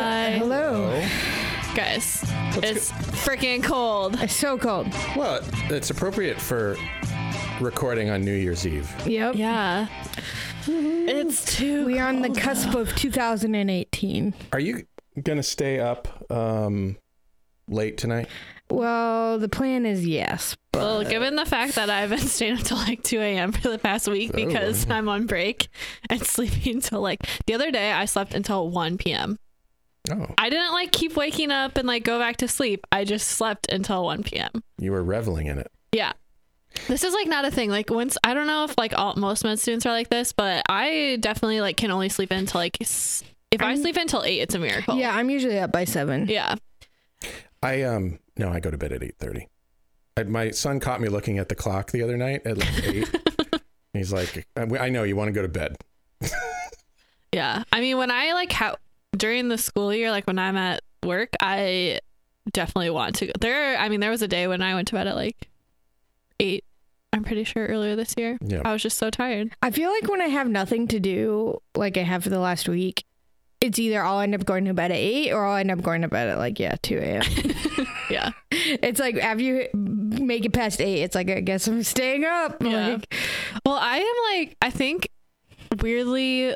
Hi. Hello. Guys, it's freaking cold. It's so cold. Well, it's appropriate for recording on New Year's Eve. Yep. Yeah. It's too We are on the cold cusp of 2018. Are you gonna stay up um, late tonight? Well, the plan is yes. Well, given the fact that I've been staying up till like 2 a.m. for the past week because Oh. I'm on break and sleeping until like the other day, I slept until 1 p.m. Oh, I didn't like keep waking up and like go back to sleep. I just slept until 1 p.m. you were reveling in it. Yeah. This is like not a thing. Like once I don't know if like all most med students are like this, but I definitely like can only sleep until like s- if i I'm- sleep until eight, it's a miracle. Yeah, I'm usually up by seven. Yeah. I um no, I go to bed at eight thirty. My son caught me looking at the clock the other night at like eight. He's like, "I I know you want to go to bed." Yeah. I mean, when I like how during the school year, like when I'm at work, I definitely want to go. There, I mean, there was a day when I went to bed at like eight. I'm pretty sure earlier this year. Yeah. I was just so tired. I feel like when I have nothing to do, like I have for the last week, it's either I'll end up going to bed at 8 or I'll end up going to bed at like, yeah, 2 a.m. Yeah. it's like after you make it past 8, it's like, I guess I'm staying up. Yeah. Like, Well, I am like, I think weirdly,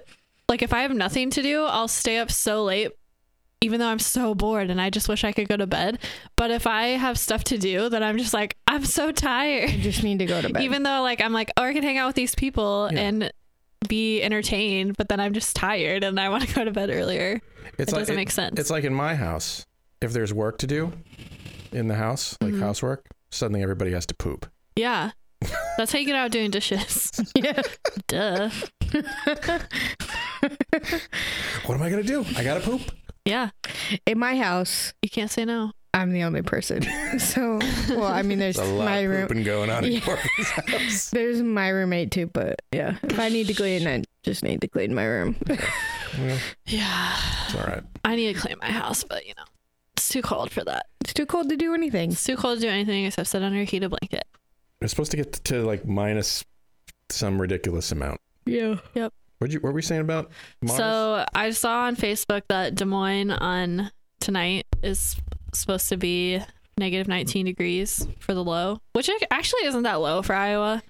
like if I have nothing to do, I'll stay up so late, even though I'm so bored and I just wish I could go to bed. But if I have stuff to do, then I'm just like, I'm so tired. I just need to go to bed. Even though like I'm like, oh, I can hang out with these people Yeah. and be entertained, but then I'm just tired and I want to go to bed earlier. It's It doesn't make sense. It's like in my house. If there's work to do in the house, like Mhm. housework, suddenly everybody has to poop. Yeah. That's how you get out doing dishes. yeah. Duh. What am I gonna do? I gotta poop. Yeah. In my house, You can't say no. I'm the only person. So, well, I mean, there's There's a lot my of room. pooping going on in Yeah. Corbin's house. There's my roommate too, but yeah, if I need to clean, I just need to clean my room. Well, Yeah. it's all right. I need to clean my house, but you know, it's too cold for that. It's too cold to do anything. It's too cold to do anything except sit under a heated blanket. It's supposed to get to like minus some ridiculous amount. Yeah. Yep. What you what were we saying about Mars? So I saw on Facebook that Des Moines on tonight is supposed to be negative 19 degrees for the low, which actually isn't that low for Iowa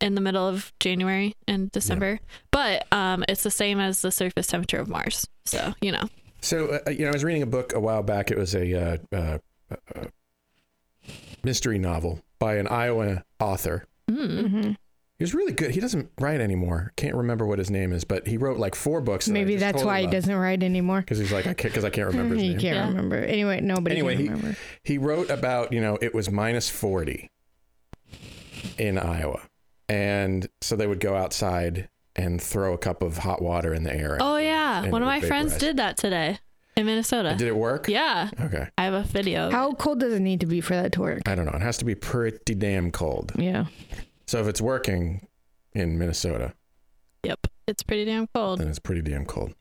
in the middle of January and December. But um, it's the same as the surface temperature of Mars. So, you know. So uh, you know, I was reading a book a while back. It was a uh, uh, uh, mystery novel by an Iowa author. Mm. He was really good. He doesn't write anymore. Can't remember what his name is, but he wrote like four books. Maybe that's why he doesn't write anymore. Because he's like, I can't, because I can't remember his He name. can't Yeah. remember. Anyway, nobody Anyway, can he- remember. He wrote about, you know, it was minus 40 in Iowa. And so they would go outside and throw a cup of hot water in the air. Oh, yeah. And One of my would friends did that today in Minnesota. Did it work? Yeah. Okay. I have a video. How cold does it need to be for that to work? I don't know. It has to be pretty damn cold. Yeah. So if it's working in Minnesota, Yep. It's pretty damn cold. And it's pretty damn cold.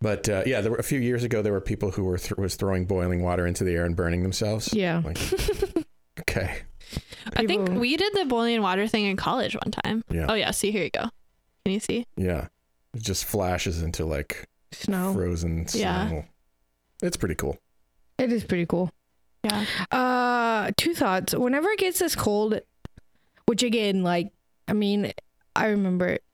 But uh, yeah, there were a few years ago there were people who were th- was throwing boiling water into the air and burning themselves. Yeah. Like, okay. I think we did the boiling water thing in college one time. Yeah. Oh yeah, see here you go. Can you see? Yeah. It just flashes into like Snow. frozen snow. Yeah. It's pretty cool. It is pretty cool. Yeah. Uh, two thoughts. Whenever it gets this cold, which again, like, I mean, I remember it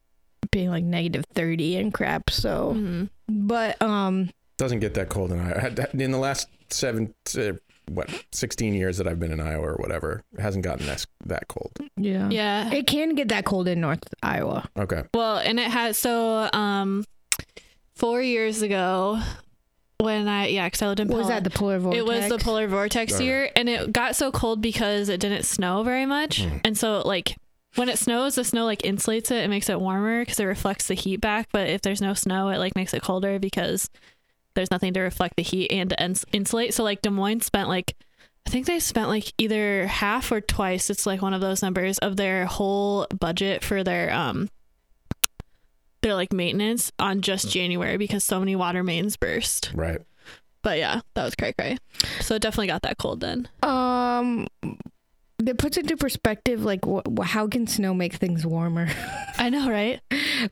being like negative 30 and crap. So, Mhm. but, um, Doesn't get that cold in Iowa. In the last seven, uh, what, 16 years that I've been in Iowa or whatever, it hasn't gotten that, that cold. yeah. Yeah. It can get that cold in North Iowa. Okay. Well, and it has so um 4 years ago when I yeah, cuz I lived in Was Pelham. that the polar vortex? It was the polar vortex Alright. year and it got so cold because it didn't snow very much. Mm. And so like when it snows, the snow like insulates it. It makes it warmer because it reflects the heat back. But if there's no snow, it like makes it colder because there's nothing to reflect the heat and to ins- insulate. So like Des Moines spent like I think they spent like either half or twice. It's like one of those numbers of their whole budget for their um their like maintenance on just January because so many water mains burst. Right. But yeah, that was cray cray. So it definitely got that cold then. Um, that puts into perspective, like, wh- wh- how can snow make things warmer? I know, right?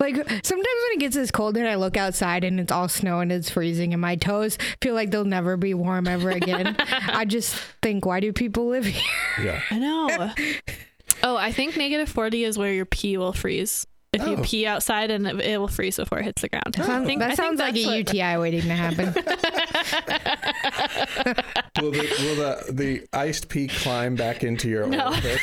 like, sometimes when it gets this cold and I look outside and it's all snow and it's freezing and my toes feel like they'll never be warm ever again. I just think, why do people live here? Yeah. I know. oh, I think negative 40 is where your pee will freeze. If you Oh. pee outside and it it will freeze before it hits the ground. That sounds, I think- that I think sounds like a what- UTI waiting to happen. Will the, will the, the iced pee climb back into your No. orifice?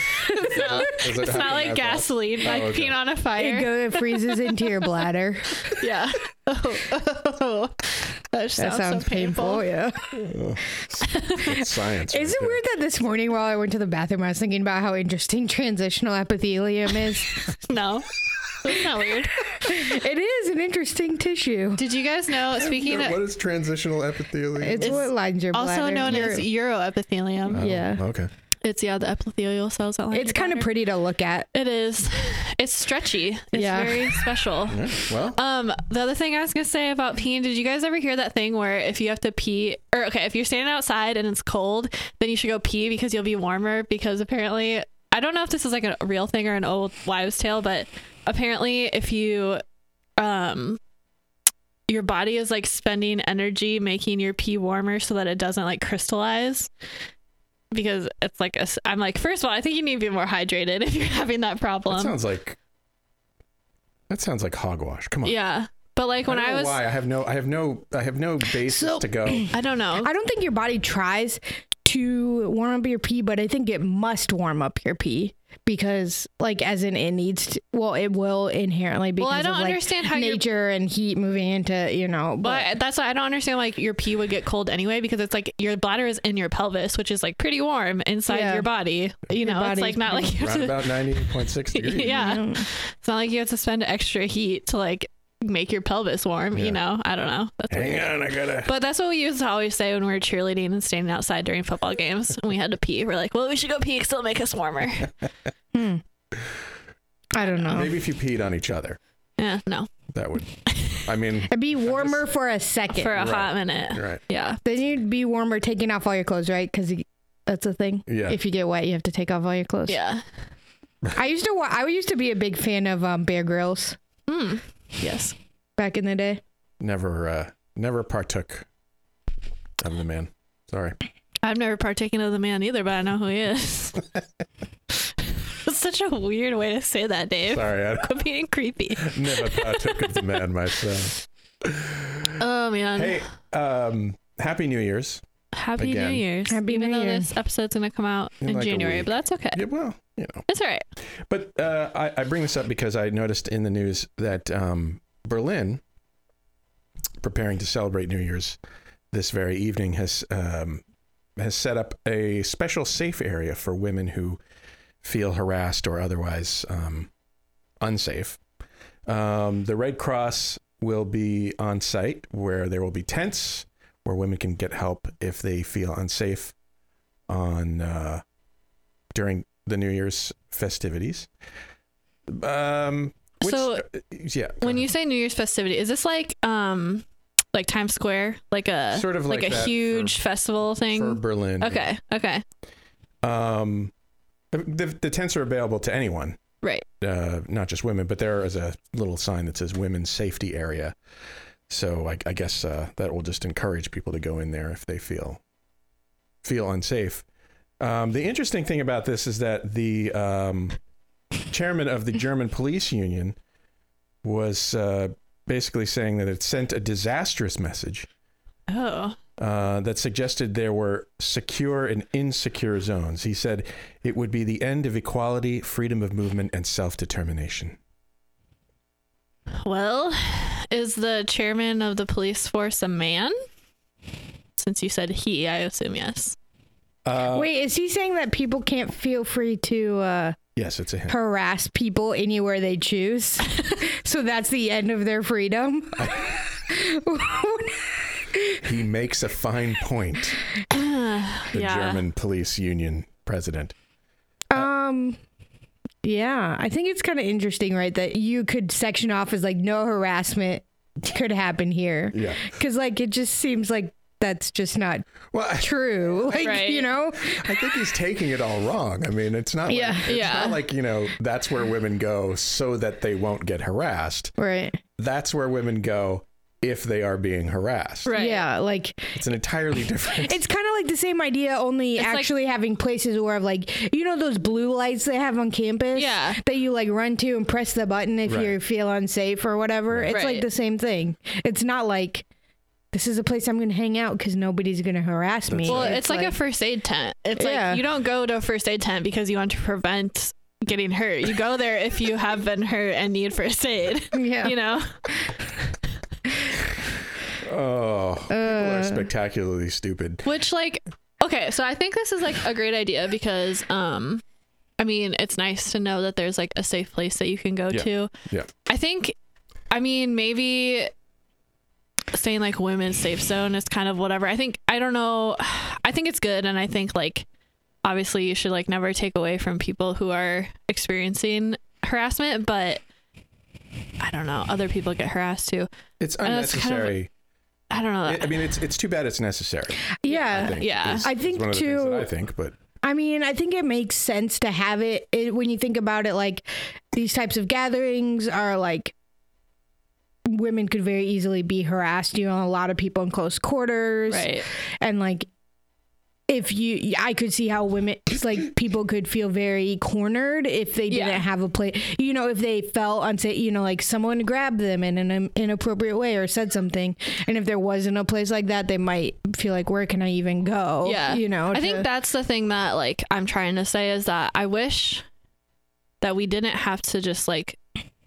No, Does it it's not like as well? gasoline, like Oh, okay. peeing on a it, fire. go, it freezes into your bladder. yeah. Oh, oh, that, That sounds, sounds so painful. painful. Yeah. Oh, it's science. right Is it there. weird that this morning while I went to the bathroom, I was thinking about how interesting transitional epithelium is? No, that's not weird. it is an interesting tissue. Did you guys know? Speaking What of, what is transitional epithelium? It's, It's what lines your also bladder. known Your- as oh, uroepithelium. Oh, yeah. Okay. It's yeah, the epithelial cells that line It's kind of pretty to look at. It is. It's stretchy. It's Yeah. very special. Yeah, Well, Um, the other thing I was gonna say about peeing, did you guys ever hear that thing where if you have to pee, or okay, if you're standing outside and it's cold, then you should go pee because you'll be warmer? Because apparently, I don't know if this is like a real thing or an old wives' tale, but apparently, if you, um, your body is like spending energy making your pee warmer so that it doesn't like crystallize. Because it's like a, s- I'm like, first of all, I think you need to be more hydrated if you're having that problem. that sounds like that sounds like hogwash. Come on. yeah, but like when I, I, don't know was, why I have no I have no I have no basis So- to go. I don't know. I don't think your body tries to warm up your pee, but I think it must warm up your pee because, like, as in it needs to. Well, it will inherently because Well, I don't of, like, understand how nature and heat moving into you know. But But that's why I don't understand like your pee would get cold anyway because it's like your bladder is in your pelvis, which is like pretty warm inside Yeah. your body. You know, it's like not like you Around have to, about ninety eight point six degrees. yeah. Mm. It's not like you have to spend extra heat to like make your pelvis warm. Yeah. You know, I don't know. That's Hang weird. on, I gotta. But that's what we used to always say when we were cheerleading and standing outside during football games and we had to pee. We're like, well, we should go pee because it'll make us warmer. Hmm. I don't know. Maybe if you peed on each other, yeah, no, that would. I mean, It'd be warmer for a second. for a Right. hot minute. right? Yeah. then you'd be warmer taking off all your clothes, right? Because that's a thing. Yeah. If you get wet, you have to take off all your clothes. Yeah. I used to. I used to be a big fan of um, Bear Grylls Mm. Yes. back in the day. Never, uh, never partook of the man. Sorry. I've never partaken of the man either, but I know who he is. That's such a weird way to say that, Dave. Sorry, I Quit being creepy. never partook of the man myself. Oh man. Hey, um, happy New Year's. Happy again. New Year's. Happy Even New though Year. this episode's gonna come out In in like January, but that's okay. Yeah, well, you know. It's all right. But uh, I, I bring this up because I noticed in the news that um, Berlin, preparing to celebrate New Year's this very evening, has um, has set up a special safe area for women who feel harassed or otherwise um, unsafe. Um, the Red Cross will be on site where there will be tents where women can get help if they feel unsafe on uh, during the New Year's festivities. Um, which, So, uh, yeah, When you say New Year's festivity, is this like um like Times Square? Like a Sort of like a huge for- festival for thing? Berlin, Okay. Okay. um, the, the tents are available to anyone, Right. uh, not just women, but there is a little sign that says "Women's Safety Area." So I, I guess uh, that will just encourage people to go in there if they feel feel unsafe. Um, the interesting thing about this is that the um, chairman of the German police union was uh, basically saying that it sent a disastrous message Oh. uh, that suggested there were secure and insecure zones. He said it would be the end of equality, freedom of movement, and self determination. Well, is the chairman of the police force a man? Since you said he, I assume yes. Uh, Wait, is he saying that people can't feel free to uh, Yes, it's a hint. harass people anywhere they choose. so that's the end of their freedom. He makes a fine point. The Yeah. German police union president. Um yeah, I think it's kind of interesting, right, that you could section off as like no harassment could happen here. Yeah. Cuz like it just seems like that's just not Well, true. Like, Right. you know? I think he's taking it all wrong. I mean, it's not. Yeah. Like, it's Yeah. not like you know that's where women go so that they won't get harassed. Right. That's where women go if they are being harassed. Right. Yeah, like It's an entirely different. it's kind of like the same idea, only like- actually having places where like you know those blue lights they have on campus, Yeah. that you like run to and press the button if Right. you feel unsafe or whatever. It's like the same thing. It's not like this is a place I'm going to hang out because nobody's going to harass me. Well, it's, like, a first aid tent. It's Yeah. like you don't go to a first aid tent because you want to prevent getting hurt. You go there if you have been hurt and need first aid. yeah. You know? oh, people Uh. are spectacularly stupid. Which like okay, so I think this is like a great idea because um I mean, it's nice to know that there's like a safe place that you can go Yeah. to. Yeah. I think I mean, maybe saying like women's safe zone is kind of whatever. I think I don't know. I think it's good and I think like obviously you should like never take away from people who are experiencing harassment, but I don't know. Other people get harassed too. It's it's kind of- unnecessary. I don't know. I I mean, it's it's too bad it's necessary. yeah. I think, Yeah. is- I think one of the too- that I think, but I mean, I think it makes sense to have it, it when you think about it. Like these types of gatherings are like women could very easily be harassed. You know, a lot of people in close quarters, right. and like if you i could see how women like people could feel very cornered if they didn't Yeah. have a place you know if they felt unsafe you know like someone grabbed them in an inappropriate way or said something and if there wasn't a place like that they might feel like where can i even go yeah you know i to- think that's the thing that like i'm trying to say is that i wish that we didn't have to just like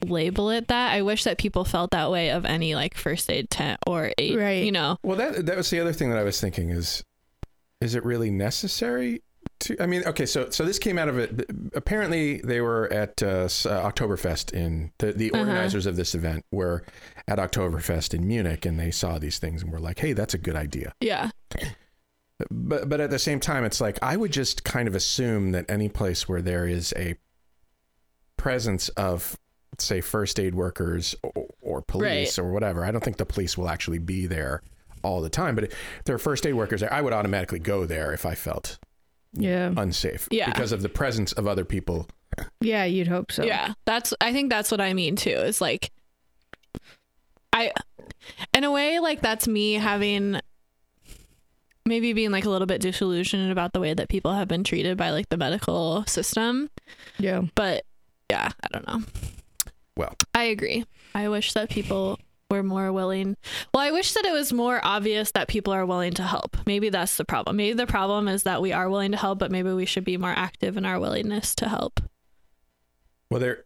label it that i wish that people felt that way of any like first aid tent or aid Right. you know well, that that was the other thing that I was thinking is, is it really necessary? To, I mean, okay, so so this came out of it. Apparently, they were at uh, s- uh, Oktoberfest in the the Uh-huh. organizers of this event were at Oktoberfest in Munich, and they saw these things and were like, "Hey, that's a good idea." yeah But but at the same time, it's like I would just kind of assume that any place where there is a presence of say first aid workers or, or police or whatever, I don't think the police will actually be there all the time. But if there are first aid workers there, I would automatically go there if I felt yeah unsafe Yeah. because of the presence of other people. yeah you'd hope so yeah that's i think that's what i mean too is like i in a way like that's me having maybe being like a little bit disillusioned about the way that people have been treated by like the medical system yeah but yeah i don't know Well, i agree i wish that people were more willing well i wish that it was more obvious that people are willing to help maybe that's the problem maybe the problem is that we are willing to help but maybe we should be more active in our willingness to help well there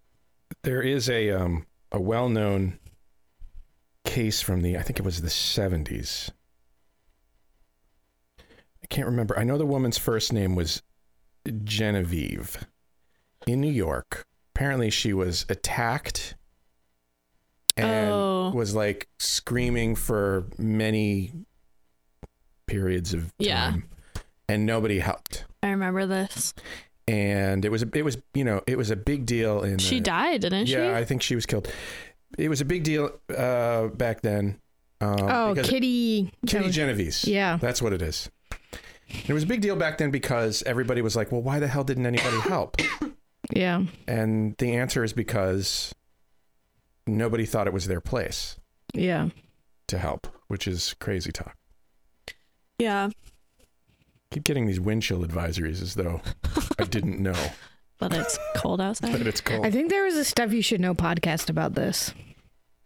there is a um a well-known case from the I think it was the 70s. I can't remember. I know the woman's first name was Genevieve in New York. Apparently she was attacked and Oh. was like screaming for many periods of time Yeah. and nobody helped. i remember this And it was a, it was you know it was a big deal in she the- died didn't she yeah, I think she was killed. It was a big deal uh, back then. Um, oh kitty Kitty Genovese. yeah That's what it is. And it was a big deal back then because everybody was like, well, why the hell didn't anybody help? yeah And the answer is because nobody thought it was their place yeah to help, which is crazy talk. yeah Keep getting these wind chill advisories as though I didn't know but it's cold outside that it's cold. i think there was a stuff you should know podcast about this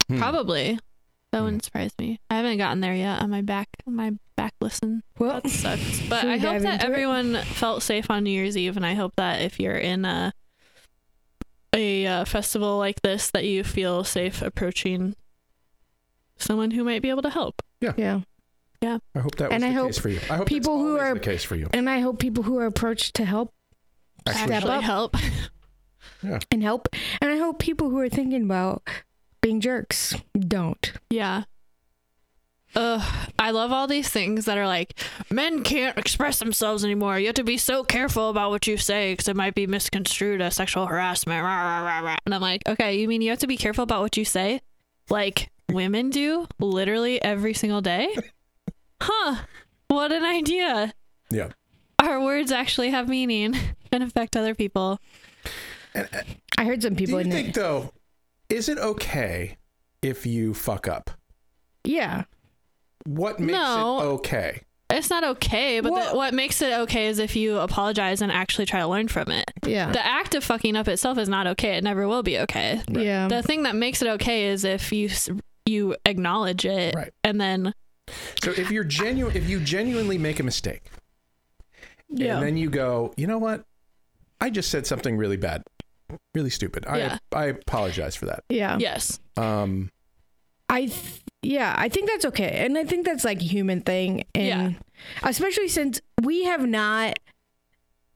Hmm. probably that Hmm. wouldn't surprise me i haven't gotten there yet on my back my back listen well that sucks but i hope that into it? everyone felt safe on new year's eve and i hope that if you're in a a uh, festival like this that you feel safe approaching someone who might be able to help yeah Yeah. Yeah. I hope that was And the I hope case for you. I hope people who are- the case for you. and i hope people who are approached to help Actually, step up. help Yeah. and help. And I hope people who are thinking about being jerks don't. Yeah. Ugh, I love all these things that are like, men can't express themselves anymore. You have to be so careful about what you say because it might be misconstrued as sexual harassment. Rah, rah, rah, rah. And I'm like, okay, you mean you have to be careful about what you say? Like women do literally every single day? Huh. What an idea. Yeah. Our words actually have meaning and affect other people. Uh, I heard some people. Do people you in think though, is it okay if you fuck up? Yeah. What makes No. it okay? It's not okay, but Well- the, what makes it okay is if you apologize and actually try to learn from it. Yeah. The act of fucking up itself is not okay. It never will be okay. yeah. The thing that makes it okay is if you you acknowledge it Right. and then So if you're genuine, if you genuinely make a mistake, Yeah. and then you go, you know what, I just said something really bad, really stupid. Yeah. I I apologize for that. yeah. yes, Um, I th- yeah, I think that's okay. And I think that's like a human thing and Yeah. especially since we have not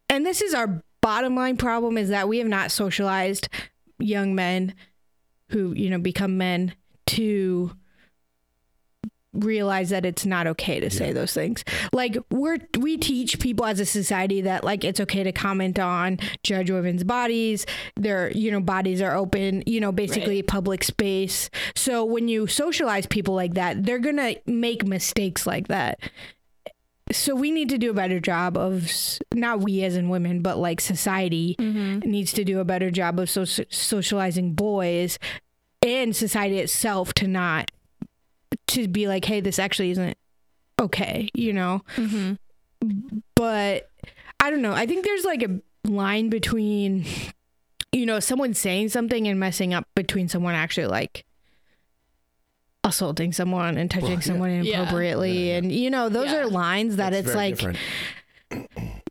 and this is our bottom line problem is that we have not socialized young men who, you know, become men to realize that it's not okay to say those things. Like we're we teach people as a society that like it's okay to comment on, judge women's bodies, their you know bodies are open, you know, basically public space. So when you socialize people like that, they're going to make mistakes like that. So we need to do a better job of not we as in women, but like society mm-hmm. needs to do a better job of so- socializing boys and society itself to not to be like, hey, this actually isn't okay, you know. mm-hmm. But I don't know. I think there's like a line between, you know, someone saying something and messing up between someone actually like assaulting someone and touching Well, yeah. someone inappropriately, Yeah, yeah. and you know, those Yeah. are lines that that's it's like different.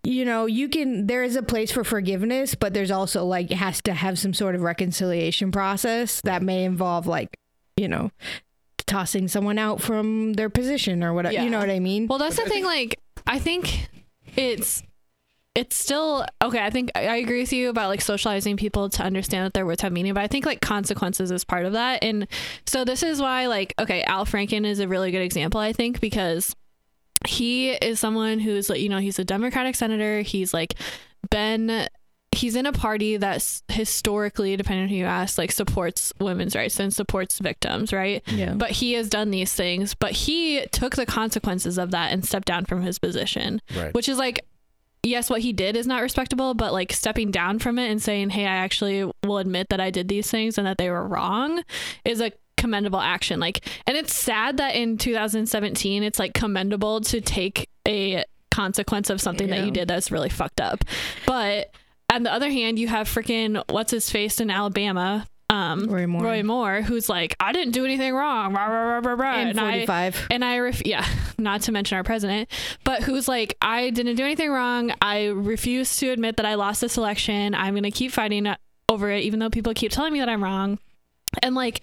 you know, you can there is a place for forgiveness, but there's also like it has to have some sort of reconciliation process that may involve like, you know, tossing someone out from their position or whatever. Yeah. You know what I mean? Well, that's the thing. Like, I think it's it's still okay. I think I I agree with you about like socializing people to understand that their words have meaning, but I think like consequences is part of that. And so this is why, like, okay, Al Franken is a really good example. I think because he is someone who's like, you know, he's a Democratic senator. He's like been he's in a party that's historically, depending on who you ask, like supports women's rights and supports victims, right? yeah. but he has done these things but he took the consequences of that and stepped down from his position Right. which is like yes what he did is not respectable but like stepping down from it and saying hey i actually will admit that i did these things and that they were wrong is a commendable action like and it's sad that in 2017 it's like commendable to take a consequence of something that you did that's really fucked up but on the other hand you have freaking what's his face in alabama um Roy Moore. Roy Moore, who's like, I didn't do anything wrong, rah, rah, rah, rah, and I 45. and I ref- yeah, not to mention our president, but who's like, I didn't do anything wrong. I refuse to admit that I lost this election. I'm gonna keep fighting over it, even though people keep telling me that I'm wrong. And like,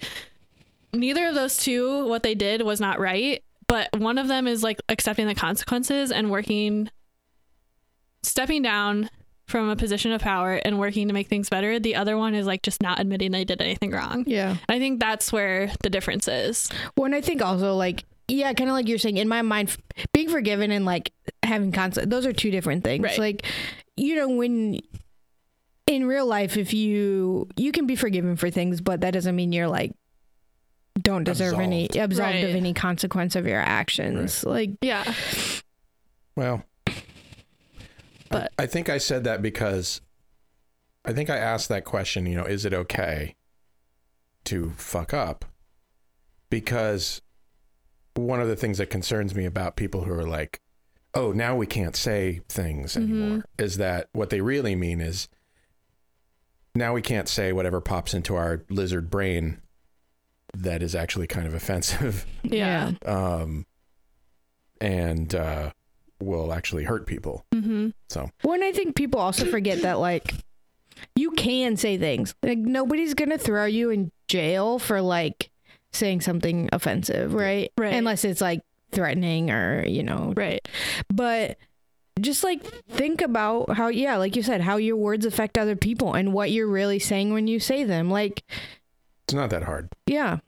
neither of those two, what they did was not right. But one of them is like accepting the consequences and working, stepping down from a position of power and working to make things better. The other one is like just not admitting they did anything wrong. yeah. I think that's where the difference is. Well, and I think also like yeah, kind of like you're saying in my mind, being forgiven and like having concept, those are two different things. Right. Like, you know, when in real life, if you you can be forgiven for things, but that doesn't mean you're like don't deserve any absolved Right. of any consequence of your actions. Like, Yeah. Well, But- I, I think I said that because I think I asked that question, you know, is it okay to fuck up? Because one of the things that concerns me about people who are like, oh, now we can't say things anymore is that what they really mean is now we can't say whatever pops into our lizard brain that is actually kind of offensive Yeah. um, and uh, will actually hurt people. Mm-hmm. So When I think people also forget that like you can say things. Like nobody's gonna throw you in jail for like saying something offensive, right? Right. Unless it's like threatening or, you know, Right. but just like think about how yeah, like you said, how your words affect other people and what you're really saying when you say them. Like, It's not that hard. yeah.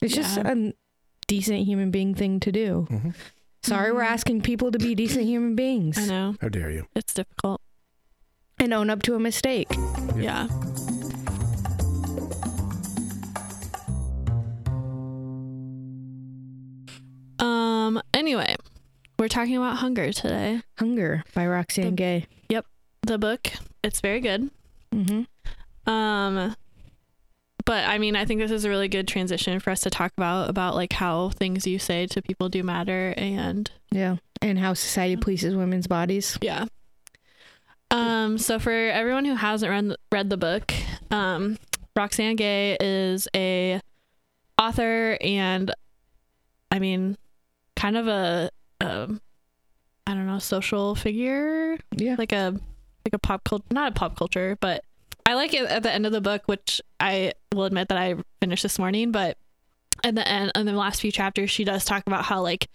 It's just a decent human being thing to do. Mhm. Sorry, we're Mhm. asking people to be decent human beings I know How dare you? it's difficult. and own up to a mistake. Yeah. Um. Anyway, we're talking about hunger today. Hunger by Roxane Gay. Yep. The book. It's very good. Mm-hmm. Um. But I mean, I think this is a really good transition for us to talk about about like how things you say to people do matter and Yeah. And how society polices women's bodies. Yeah. Um, so for everyone who hasn't read read the book, um, Roxane Gay is a author and I mean, kind of a, um, I don't know, social figure, Yeah. like a like a pop culture, not a pop culture, but I like it at the end of the book, which I will admit that I finished this morning, but at the end, in the last few chapters, she does talk about how like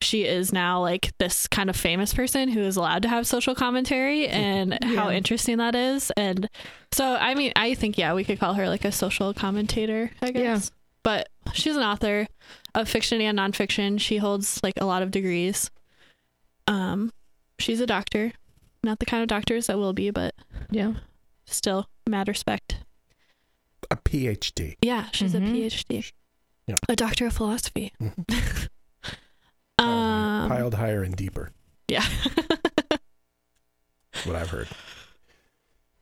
she is now like this kind of famous person who is allowed to have social commentary and how interesting that is. And so, I mean, I think, yeah, we could call her like a social commentator, I guess. Yeah. But she's an author of fiction and nonfiction. She holds like a lot of degrees. Um, she's a doctor, not the kind of doctors that will be, but Yeah. Still mad respect. A PhD. Yeah, she's Mhm. a PhD, Yeah. a doctor of philosophy. Mhm. um, Piled higher and deeper. yeah. What I've heard.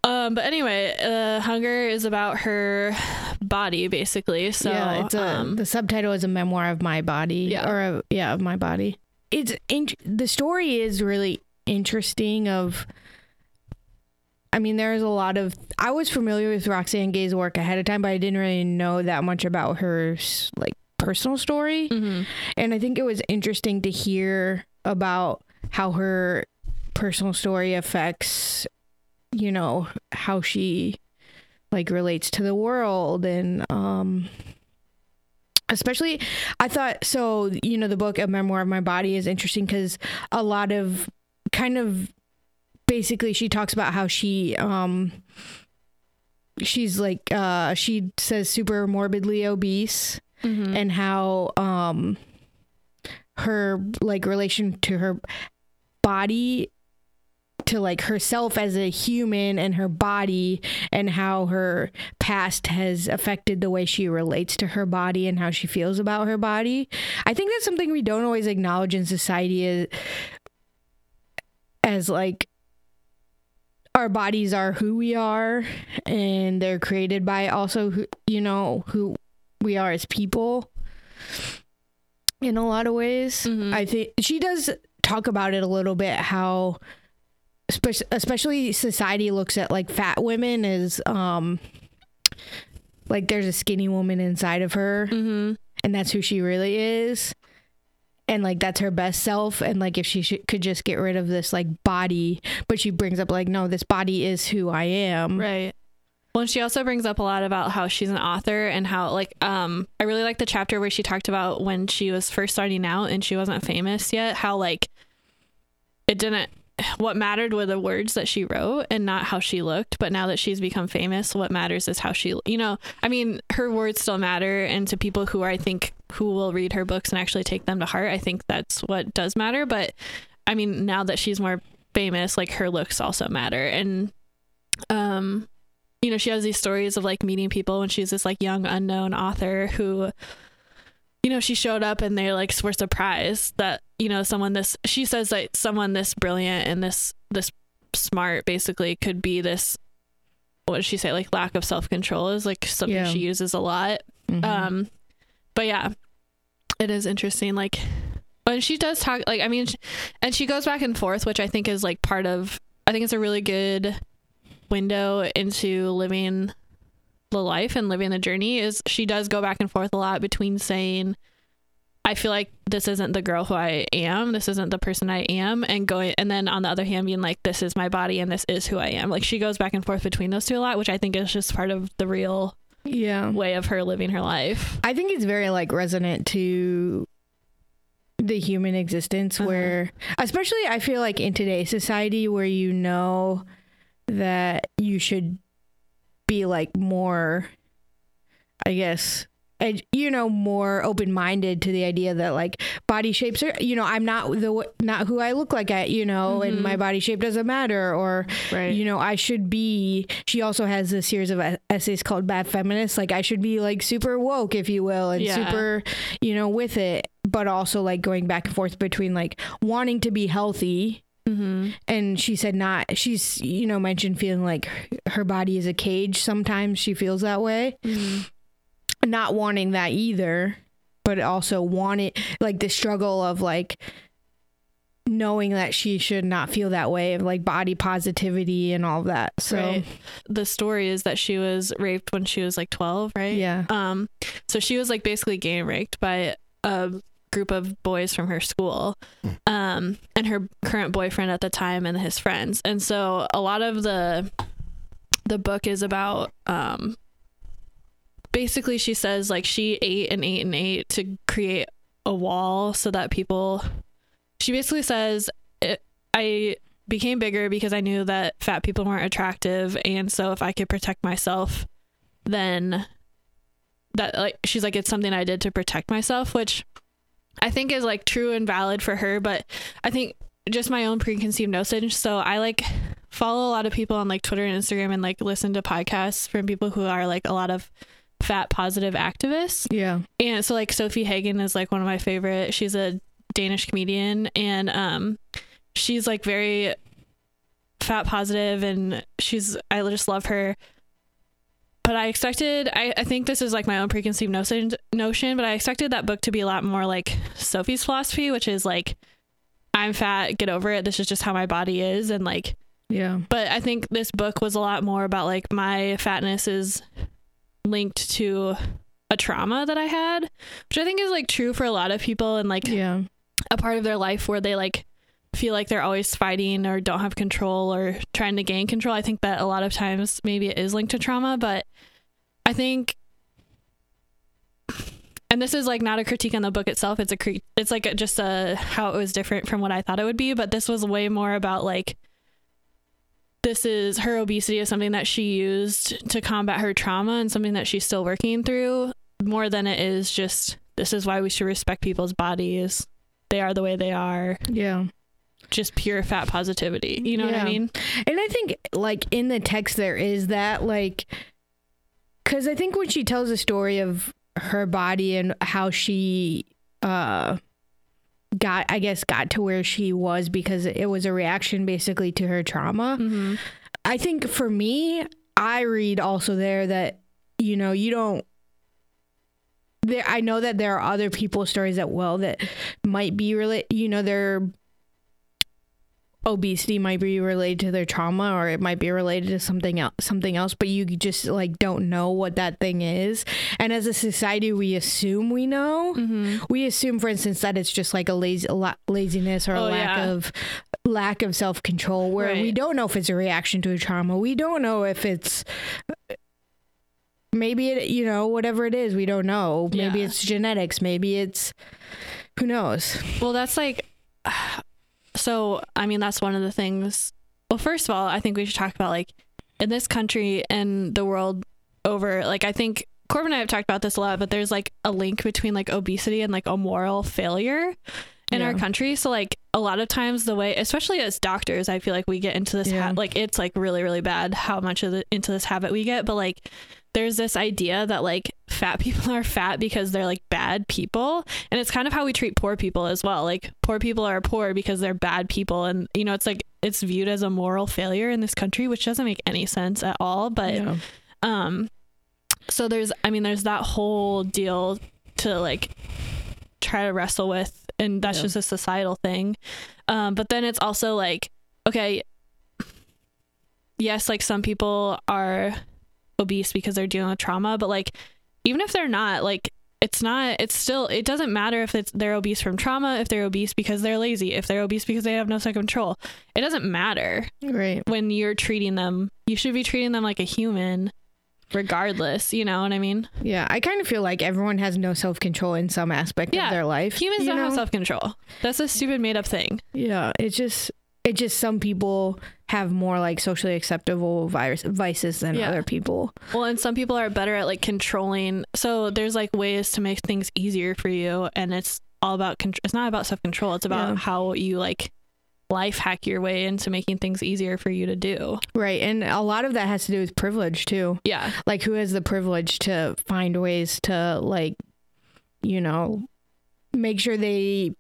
um, but anyway, uh, hunger is about her body, basically. So yeah, it's a, um, the subtitle is a memoir of my body. Yeah. Or a, yeah, of my body. It's in, the story is really interesting. Of, I mean, there's a lot of. I was familiar with Roxane Gay's work ahead of time, but I didn't really know that much about her like personal story. mhm. And I think it was interesting to hear about how her personal story affects, you know, how she like relates to the world and um especially I thought so you know the book a memoir of my body is interesting cuz a lot of kind of basically she talks about how she um she's like uh she says super morbidly obese Mhm. and how um her like relation to her body to like herself as a human and her body and how her past has affected the way she relates to her body and how she feels about her body. I think that's something we don't always acknowledge in society as, as like our bodies are who we are and they're created by also who you know who we are as people in a lot of ways. Mhm. I think she does talk about it a little bit how especially, society looks at like fat women as um like there's a skinny woman inside of her Mhm. and that's who she really is and like that's her best self and like if she sh- could just get rid of this like body but she brings up like no this body is who i am Right. Well, she also brings up a lot about how she's an author and how, like, um, I really like the chapter where she talked about when she was first starting out and she wasn't famous yet, how, like, it didn't, what mattered were the words that she wrote and not how she looked. But now that she's become famous, what matters is how she, you know, I mean, her words still matter. And to people who are, I think, who will read her books and actually take them to heart, I think that's what does matter. But I mean, now that she's more famous, like, her looks also matter. And, um, you know, she has these stories of like meeting people when she's this like young unknown author who, you know, she showed up and they like were surprised that, you know, someone this, she says that someone this brilliant and this, this smart basically could be this, what did she say? Like lack of self control is like something Yeah. she uses a lot. Mhm. Um, but yeah, it is interesting. Like, and she does talk, like, I mean, and she goes back and forth, which I think is like part of, I think it's a really good window into living the life and living the journey is she does go back and forth a lot between saying I feel like this isn't the girl who I am, this isn't the person I am and going and then on the other hand being like this is my body and this is who I am. Like she goes back and forth between those two a lot, which I think is just part of the real yeah way of her living her life. I think it's very like resonant to the human existence Uh-huh. where especially I feel like in today's society where you know that you should be like more I guess you know more open-minded to the idea that like body shapes are you know I'm not the not who I look like at you know and my body shape doesn't matter or Mm-hmm. Right. you know I should be she also has a series of essays called bad feminist like I should be like super woke if you will and Yeah. super you know with it but also like going back and forth between like wanting to be healthy Mm-hmm. and she said not she's you know mentioned feeling like her body is a cage sometimes she feels that way Mm-hmm. not wanting that either but also wanting like the struggle of like knowing that she should not feel that way of like body positivity and all of that so Right. The story is that she was raped when she was like 12, right? yeah Um, so she was like basically gang raped by a group of boys from her school, um, and her current boyfriend at the time and his friends. And so a lot of the the book is about um basically she says like she ate and ate and ate to create a wall so that people she basically says it, I became bigger because I knew that fat people weren't attractive and so if I could protect myself then that like she's like it's something I did to protect myself, which I think is like true and valid for her, but I think just my own preconceived notion. So I like follow a lot of people on like Twitter and Instagram and like listen to podcasts from people who are like a lot of fat positive activists. yeah And so like Sofie Hagen is like one of my favorite. She's a Danish comedian and um she's like very fat positive and she's I just love her. But I expected I, I think this is like my own preconceived notion notion, but I expected that book to be a lot more like Sofie's philosophy, which is like I'm fat, get over it. This is just how my body is and like yeah but I think this book was a lot more about like my fatness is linked to a trauma that I had, which I think is like true for a lot of people and like yeah a part of their life where they like feel like they're always fighting or don't have control or trying to gain control. I think that a lot of times maybe it is linked to trauma, but I think and this is like not a critique on the book itself it's a cre- it's like a, just a how it was different from what I thought it would be, but this was way more about like this is her obesity is something that she used to combat her trauma and something that she's still working through more than it is just this is why we should respect people's bodies. They are the way they are. yeah Just pure fat positivity. You know what I mean? And I think like in the text there is that like cuz I think when she tells the story of her body and how she uh got I guess got to where she was because it was a reaction basically to her trauma. Mm-hmm. I think for me I read also there that you know you don't there I know that there are other people's stories that well that might be related you know their obesity might be related to their trauma or it might be related to something else something else but you just like don't know what that thing is. And as a society we assume we know. Mm-hmm. we assume for instance that it's just like a lazy la- laziness or a Oh, lack yeah. of lack of self-control where we don't know if it's a reaction to a trauma. We don't know if it's maybe it you know whatever it is we don't know. Maybe Yeah. it's genetics. Maybe it's who knows? Well, that's like, so, I mean, that's one of the things. Well, first of all, I think we should talk about like in this country and the world over, like, I think Corbin and I have talked about this a lot, but there's like a link between like obesity and like a moral failure in our country. So, like, a lot of times the way, especially as doctors, I feel like we get into this, Yeah. ha- like, it's like really, really bad how much of the, into this habit we get. But like, there's this idea that like fat people are fat because they're like bad people. And it's kind of how we treat poor people as well. Like poor people are poor because they're bad people. And you know it's like it's viewed as a moral failure in this country which doesn't make any sense at all. But yeah. um so there's i mean there's that whole deal to like try to wrestle with and that's Yeah. just a societal thing. Um but then it's also like okay yes like some people are obese because they're dealing with trauma but like even if they're not like it's not it's still it doesn't matter if it's they're obese from trauma if they're obese because they're lazy if they're obese because they have no self control it doesn't matter right when you're treating them you should be treating them like a human regardless. You know what I mean? Yeah, I kind of feel like everyone has no self control in some aspect Yeah, of their life. Humans don't have self control. That's a stupid made up thing. Yeah, it's just it just some people have more like socially acceptable virus vices than Yeah. other people. Well, and some people are better at like controlling. So there's like ways to make things easier for you, and it's all about. Con- it's not about self control. It's about Yeah. how you like life hack your way into making things easier for you to do. Right, and a lot of that has to do with privilege too. Yeah, Like who has the privilege to find ways to like you know make sure they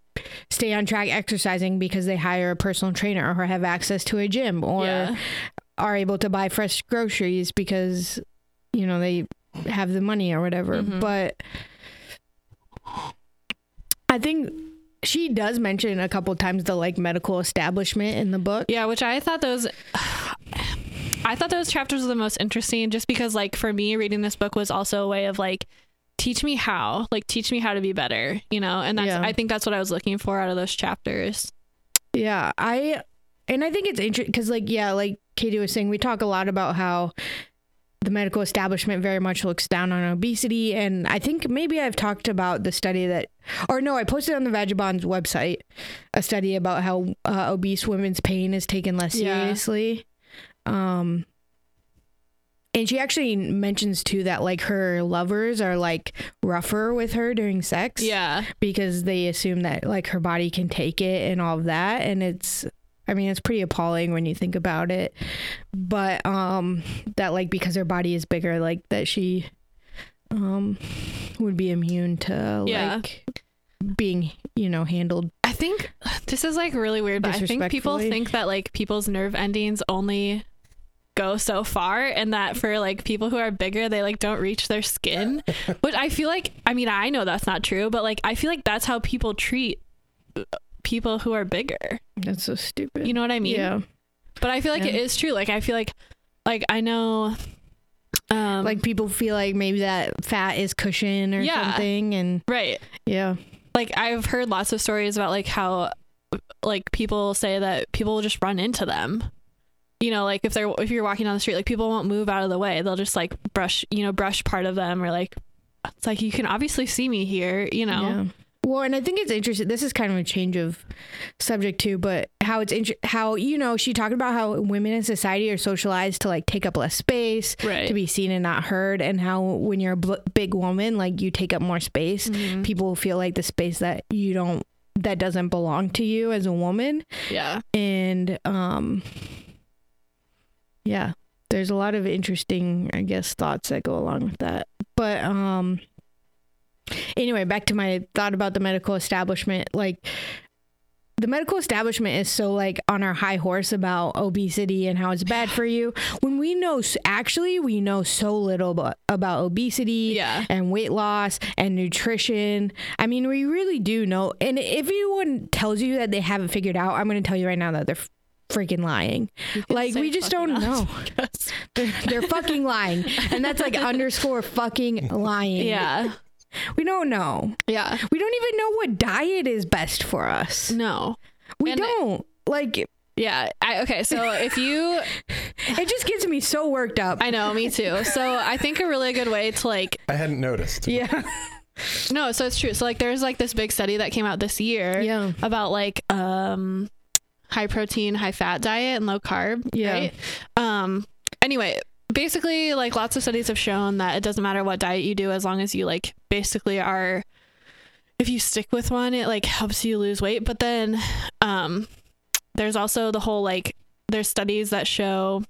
stay on track exercising because they hire a personal trainer or have access to a gym or yeah, are able to buy fresh groceries because you know they have the money or whatever Mhm. but i think she does mention a couple times the like medical establishment in the book yeah. Which I thought those. I thought those chapters were the most interesting, just because like for me, reading this book was also a way of like. Teach me how, like, teach me how to be better, you know, and that's, Yeah. I think that's what I was looking for out of those chapters. yeah i and i think it's interesting because like yeah like katie was saying we talk a lot about how the medical establishment very much looks down on obesity and i think maybe i've talked about the study that or no i posted on the Vagibonds website a study about how uh, obese women's pain is taken less Yeah. seriously um and she actually mentions too that like her lovers are like rougher with her during sex. Yeah. because they assume that like her body can take it and all of that. And it's I mean it's pretty appalling when you think about it. But um that like because her body is bigger like that she um would be immune to Yeah. like being you know handled. I think this is like really weird, but I think people think that like people's nerve endings only go so far and that for like people who are bigger they like don't reach their skin which i feel like i mean i know that's not true but like i feel like that's how people treat uh, people who are bigger. That's so stupid. You know what i mean? Yeah. But i feel like it Yeah. is true. Like i feel like like i know um like people feel like maybe that fat is cushion or Yeah. something and right. Yeah. Like I've heard lots of stories about like how like people say that people will just run into them. You know, like if they're if you're walking down the street, like people won't move out of the way. They'll just like brush, you know, brush part of them or like it's like you can obviously see me here, you know. Yeah. Well, and I think it's interesting. This is kind of a change of subject too, but how it's inter- how you know she talked about how women in society are socialized to like take up less space, Right. to be seen and not heard, and how when you're a bl- big woman, like you take up more space. Mhm. People feel like the space that you don't that doesn't belong to you as a woman, Yeah. and um, yeah, there's a lot of interesting, I guess, thoughts that go along with that. But um, anyway, back to my thought about the medical establishment. Like, the medical establishment is so like on our high horse about obesity and how it's bad for you when we know actually we know so little about, about obesity Yeah. and weight loss and nutrition. I mean, we really do know. And if anyone tells you that they haven't figured out, I'm going to tell you right now that they're freaking lying. Like, we just don't us, know. They're, they're fucking lying. And that's like underscore fucking lying. Yeah. We don't know. Yeah. We don't even know what diet is best for us. No. We And- don't. Like, Yeah. I, okay. So if you, it just gets me so worked up. I know, me too. So I think a really good way to like I hadn't noticed. yeah. No, so it's true. So like there's like this big study that came out this year Yeah. about like um high protein, high fat diet and low carb, Yeah. right? Um anyway, basically like lots of studies have shown that it doesn't matter what diet you do as long as you like basically are if you stick with one, it like helps you lose weight, but then um there's also the whole like there's studies that show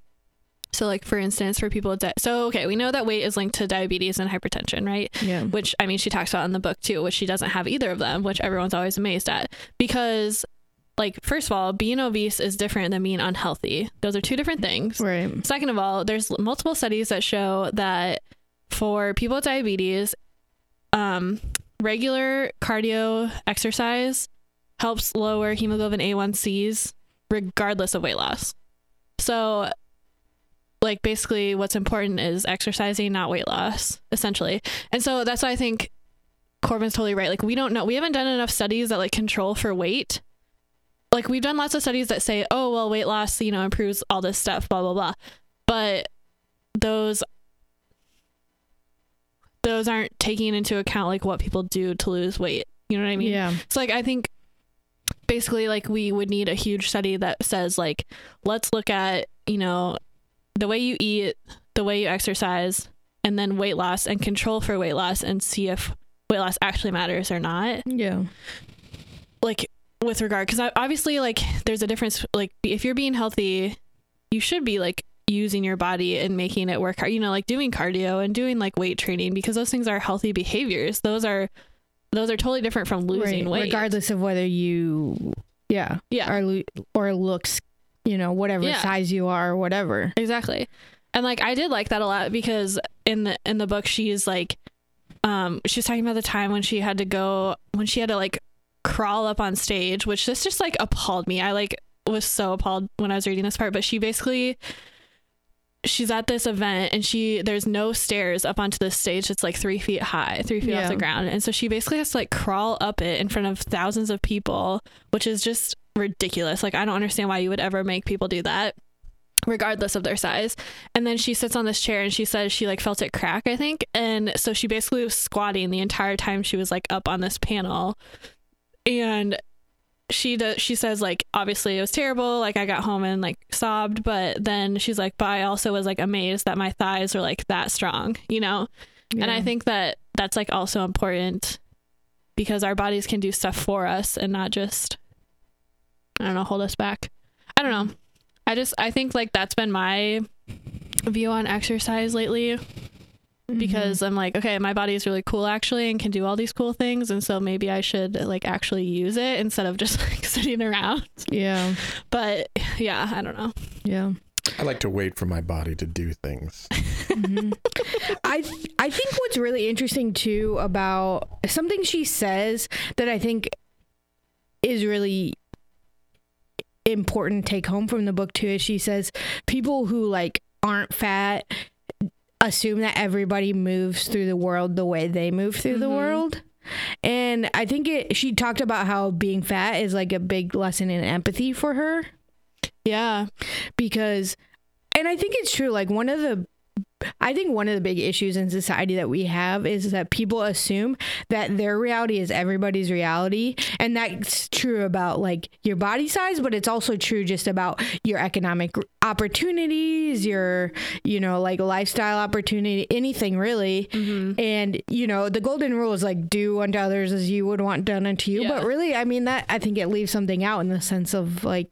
so like for instance for people with di- so okay we know that weight is linked to diabetes and hypertension right Yeah. which I mean she talks about in the book too, which she doesn't have either of them, which everyone's always amazed at. Because like first of all, being obese is different than being unhealthy. Those are two different things. Right. Second of all, there's multiple studies that show that for people with diabetes, um, regular cardio exercise helps lower hemoglobin A1Cs regardless of weight loss. So like basically what's important is exercising, not weight loss, essentially. And so that's why I think Corbin's totally right. Like we don't know we haven't done enough studies that like control for weight. Like we've done lots of studies that say, oh well weight loss, you know, improves all this stuff, blah blah blah. But those those aren't taking into account like what people do to lose weight. You know what I mean? yeah. So like I think basically like we would need a huge study that says like let's look at, you know, the way you eat, the way you exercise, and then weight loss and control for weight loss and see if weight loss actually matters or not. Yeah. Like with regard cuz obviously like there's a difference like if you're being healthy, you should be like using your body and making it work hard, you know, like doing cardio and doing like weight training because those things are healthy behaviors. Those are those are totally different from losing Right. weight. Regardless of whether you, yeah, Yeah. or lo- or looks, you know, whatever Yeah. size you are, or whatever. Exactly. And like I did like that a lot because in the in the book she's like um she was talking about the time when she had to go when she had to like crawl up on stage, which this just like appalled me. I like was so appalled when I was reading this part, but she basically she's at this event and she there's no stairs up onto this stage. It's like three feet high three feet off the ground. And so she basically has to like crawl up it in front of thousands of people which is just ridiculous. Like i don't understand why you would ever make people do that regardless of their size. And then she sits on this chair and she says she like felt it crack i think. And so she basically was squatting the entire time she was like up on this panel and she does she says like obviously it was terrible like i got home and like sobbed but then she's like but i also was like amazed that my thighs are like that strong you know? And i think that that's like also important because our bodies can do stuff for us and not just i don't know hold us back. I don't know. I just i think like that's been my view on exercise lately Mm-hmm. because I'm like, okay, my body is really cool actually and can do all these cool things. And so maybe I should like actually use it instead of just like sitting around. yeah, But yeah, I don't know. yeah. I like to wait for my body to do things. Mhm. I I think what's really interesting too about something she says that I think is really important to take home from the book too is she says people who like aren't fat assume that everybody moves through the world the way they move through the Mhm. world. And I think it she talked about how being fat is like a big lesson in empathy for her Yeah. because and I think it's true like one of the I think one of the big issues in society that we have is that people assume that their reality is everybody's reality and that's true about like your body size but it's also true just about your economic opportunities your you know like lifestyle opportunity anything really Mm-hmm. and you know the golden rule is like do unto others as you would want done unto you Yeah. but really i mean that i think it leaves something out in the sense of like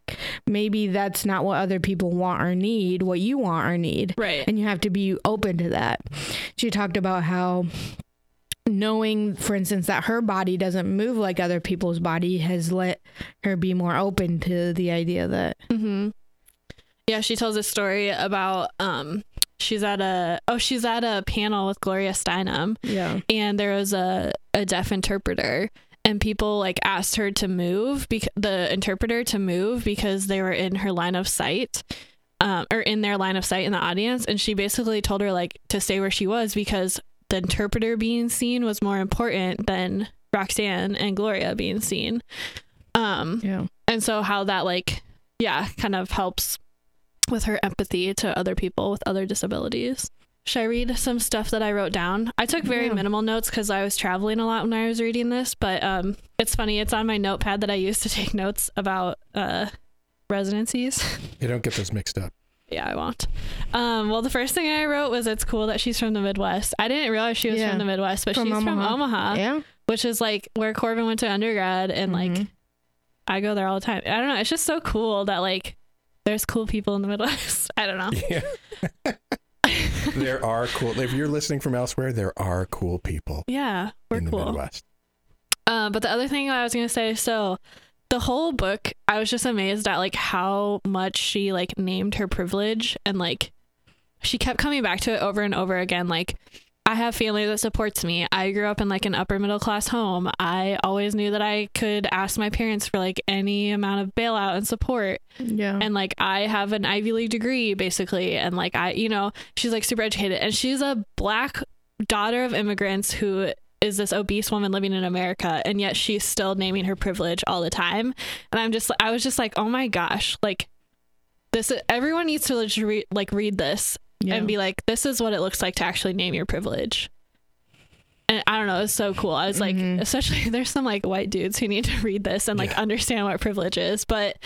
maybe that's not what other people want or need what you want or need Right. and you have to be open to that. She talked about how knowing for instance that her body doesn't move like other people's body has let her be more open to the idea that Mm-hmm. Yeah, she tells a story about um she's at a oh she's at a panel with Gloria Steinem. Yeah. And there was a a deaf interpreter. And people like asked her to move because the interpreter to move because they were in her line of sight um, or in their line of sight in the audience. And she basically told her like to stay where she was because the interpreter being seen was more important than Roxane and Gloria being seen. Um yeah. and so how that like yeah kind of helps with her empathy to other people with other disabilities. Should i read some stuff that i wrote down? I took very Yeah. minimal notes because i was traveling a lot when i was reading this but um it's funny. It's on my notepad that i used to take notes about uh residencies You don't get those mixed up. yeah i won't um well the first thing i wrote was it's cool that she's from the midwest i didn't realize she was Yeah. from the midwest but From she's from Omaha. omaha yeah which is like where corbin went to undergrad and like Mhm. I go there all the time. I don't know. It's just so cool that like there's cool people in the Midwest. I don't know. Yeah. there are cool. If you're listening from elsewhere, there are cool people Yeah, we're in the cool. Midwest. Uh, but the other thing I was gonna say, so the whole book, I was just amazed at like how much she like named her privilege and like she kept coming back to it over and over again. Like I have family that supports me. I grew up in like an upper middle class home. I always knew that I could ask my parents for like any amount of bailout and support. yeah and like I have an Ivy League degree basically and like I you know she's like super educated and she's a black daughter of immigrants who is this obese woman living in America and yet she's still naming her privilege all the time and I'm just I was just like oh my gosh like this everyone needs to like read, like read this yeah and be like this is what it looks like to actually name your privilege and I don't know, it's so cool. I was like, Mhm. especially there's some like white dudes who need to read this and like Yeah. understand what privilege is. But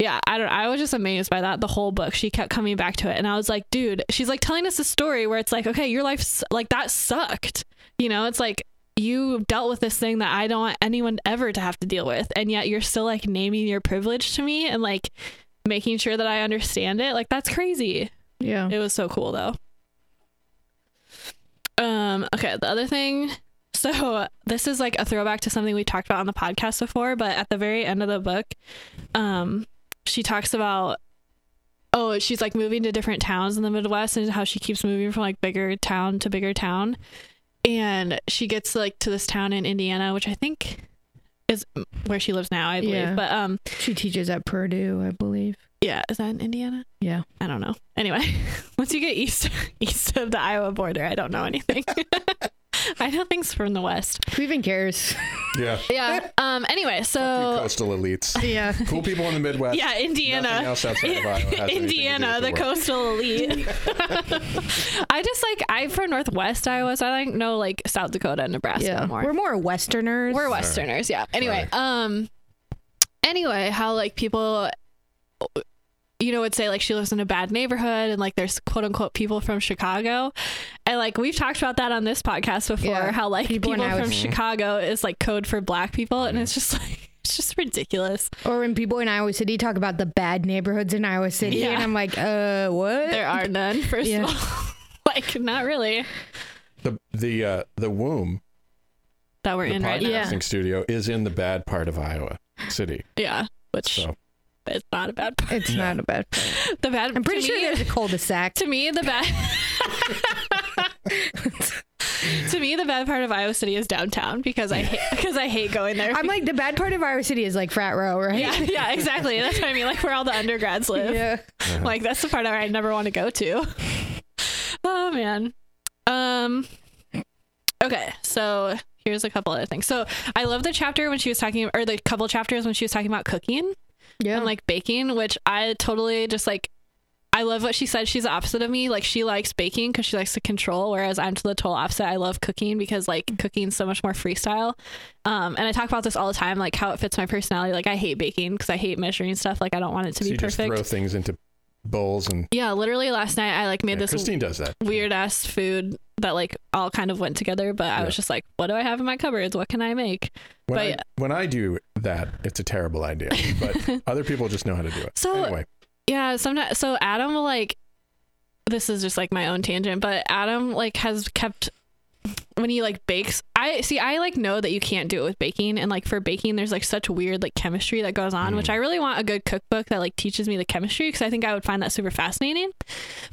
yeah, I don't. I was just amazed by that. The whole book, she kept coming back to it, and I was like, dude, she's like telling us a story where it's like, okay, your life's like that sucked. You know, it's like you dealt with this thing that I don't want anyone ever to have to deal with, and yet you're still like naming your privilege to me and like making sure that I understand it. Like that's crazy. Yeah. It was so cool though. Um, okay, the other thing so this is like a throwback to something we talked about on the podcast before, but at the very end of the book, um, she talks about oh, she's like moving to different towns in the Midwest and how she keeps moving from like bigger town to bigger town. And she gets like to this town in Indiana, which I think is where she lives now, I believe. Yeah. But um She teaches at Purdue, I believe. yeah, is that in Indiana? Yeah. I don't know. Anyway, once you get east east of the Iowa border, I don't know anything. I know things from the west. Who even cares? Yeah. Yeah. Um. Anyway, You so coastal elites. yeah. Cool people in the Midwest. yeah, Indiana. else outside of Iowa has anything to do Indiana, with the coastal elite. I just like I'm from Northwest Iowa, so I like know like South Dakota and Nebraska Yeah. more. We're more Westerners. We're Westerners, yeah. Anyway, um, anyway, how like people, you know, would say like she lives in a bad neighborhood and like there's quote unquote people from Chicago, and like we've talked about that on this podcast before. Yeah. How like People people, in Iowa from City. Chicago is like code for Black people, and it's just like it's just ridiculous. Or when people in Iowa City talk about the bad neighborhoods in Iowa City, Yeah. and I'm like, uh, what? There are none. First Yeah. of all, like not really The the uh, the womb, that we're the in right now. Yeah. podcasting studio, is in the bad part of Iowa City. Yeah, which So it's not a bad part. It's Yeah. not a bad. part. The bad. I'm pretty sure me- there's a cul-de-sac. to me the bad to me the bad part of iowa city is downtown because i hate because i hate going there I'm like the bad part of Iowa City is like frat row, right? yeah yeah exactly that's what i mean like where all the undergrads live Yeah. like that's the part where i never want to go to oh man um okay so here's a couple other things so i love the chapter when she was talking or the couple chapters when she was talking about cooking Yeah. and like baking, which I totally just like. I love what she said. She's the opposite of me. Like she likes baking because she likes to control, whereas I'm to the total opposite. I love cooking because like cooking's so much more freestyle. Um, and I talk about this all the time, like how it fits my personality. Like I hate baking because I hate measuring stuff. Like I don't want it to so be you just perfect. throw things into bowls and yeah, literally last night I like made yeah, this Christine does that. weird ass food that like all kind of went together. But I Yeah. was just like, what do I have in my cupboards? What can I make? When, but- I, when I do that, it's a terrible idea. But other people just know how to do it. So- anyway, Yeah, sometimes so Adam will like this is just like my own tangent, but Adam like has kept when he like bakes I see I like know that you can't do it with baking and like for baking there's like such weird like chemistry that goes on, which mm. I really want a good cookbook that like teaches me the chemistry because I think I would find that super fascinating.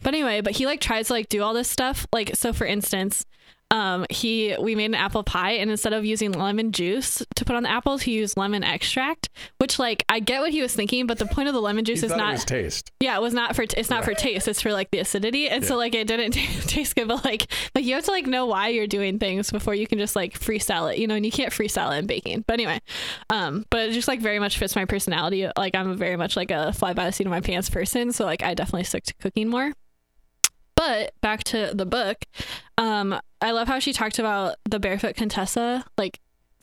But anyway, but he like tries to like do all this stuff. Like so for instance, um he we made an apple pie and instead of using lemon juice to put on the apples, he used lemon extract, which like I get what he was thinking, but the point of the lemon juice is not taste. yeah, it was not for it's not for taste. It's for like the acidity, and so like it didn't taste good. But like like you have to like know why you're doing things before you can just like freestyle it, you know. And you can't freestyle it in baking. But anyway, um, but it just like very much fits my personality. Like I'm very much like a fly by the seat of my pants person, so like I definitely stick to cooking more. But back to the book, um, I love how she talked about the barefoot Contessa, like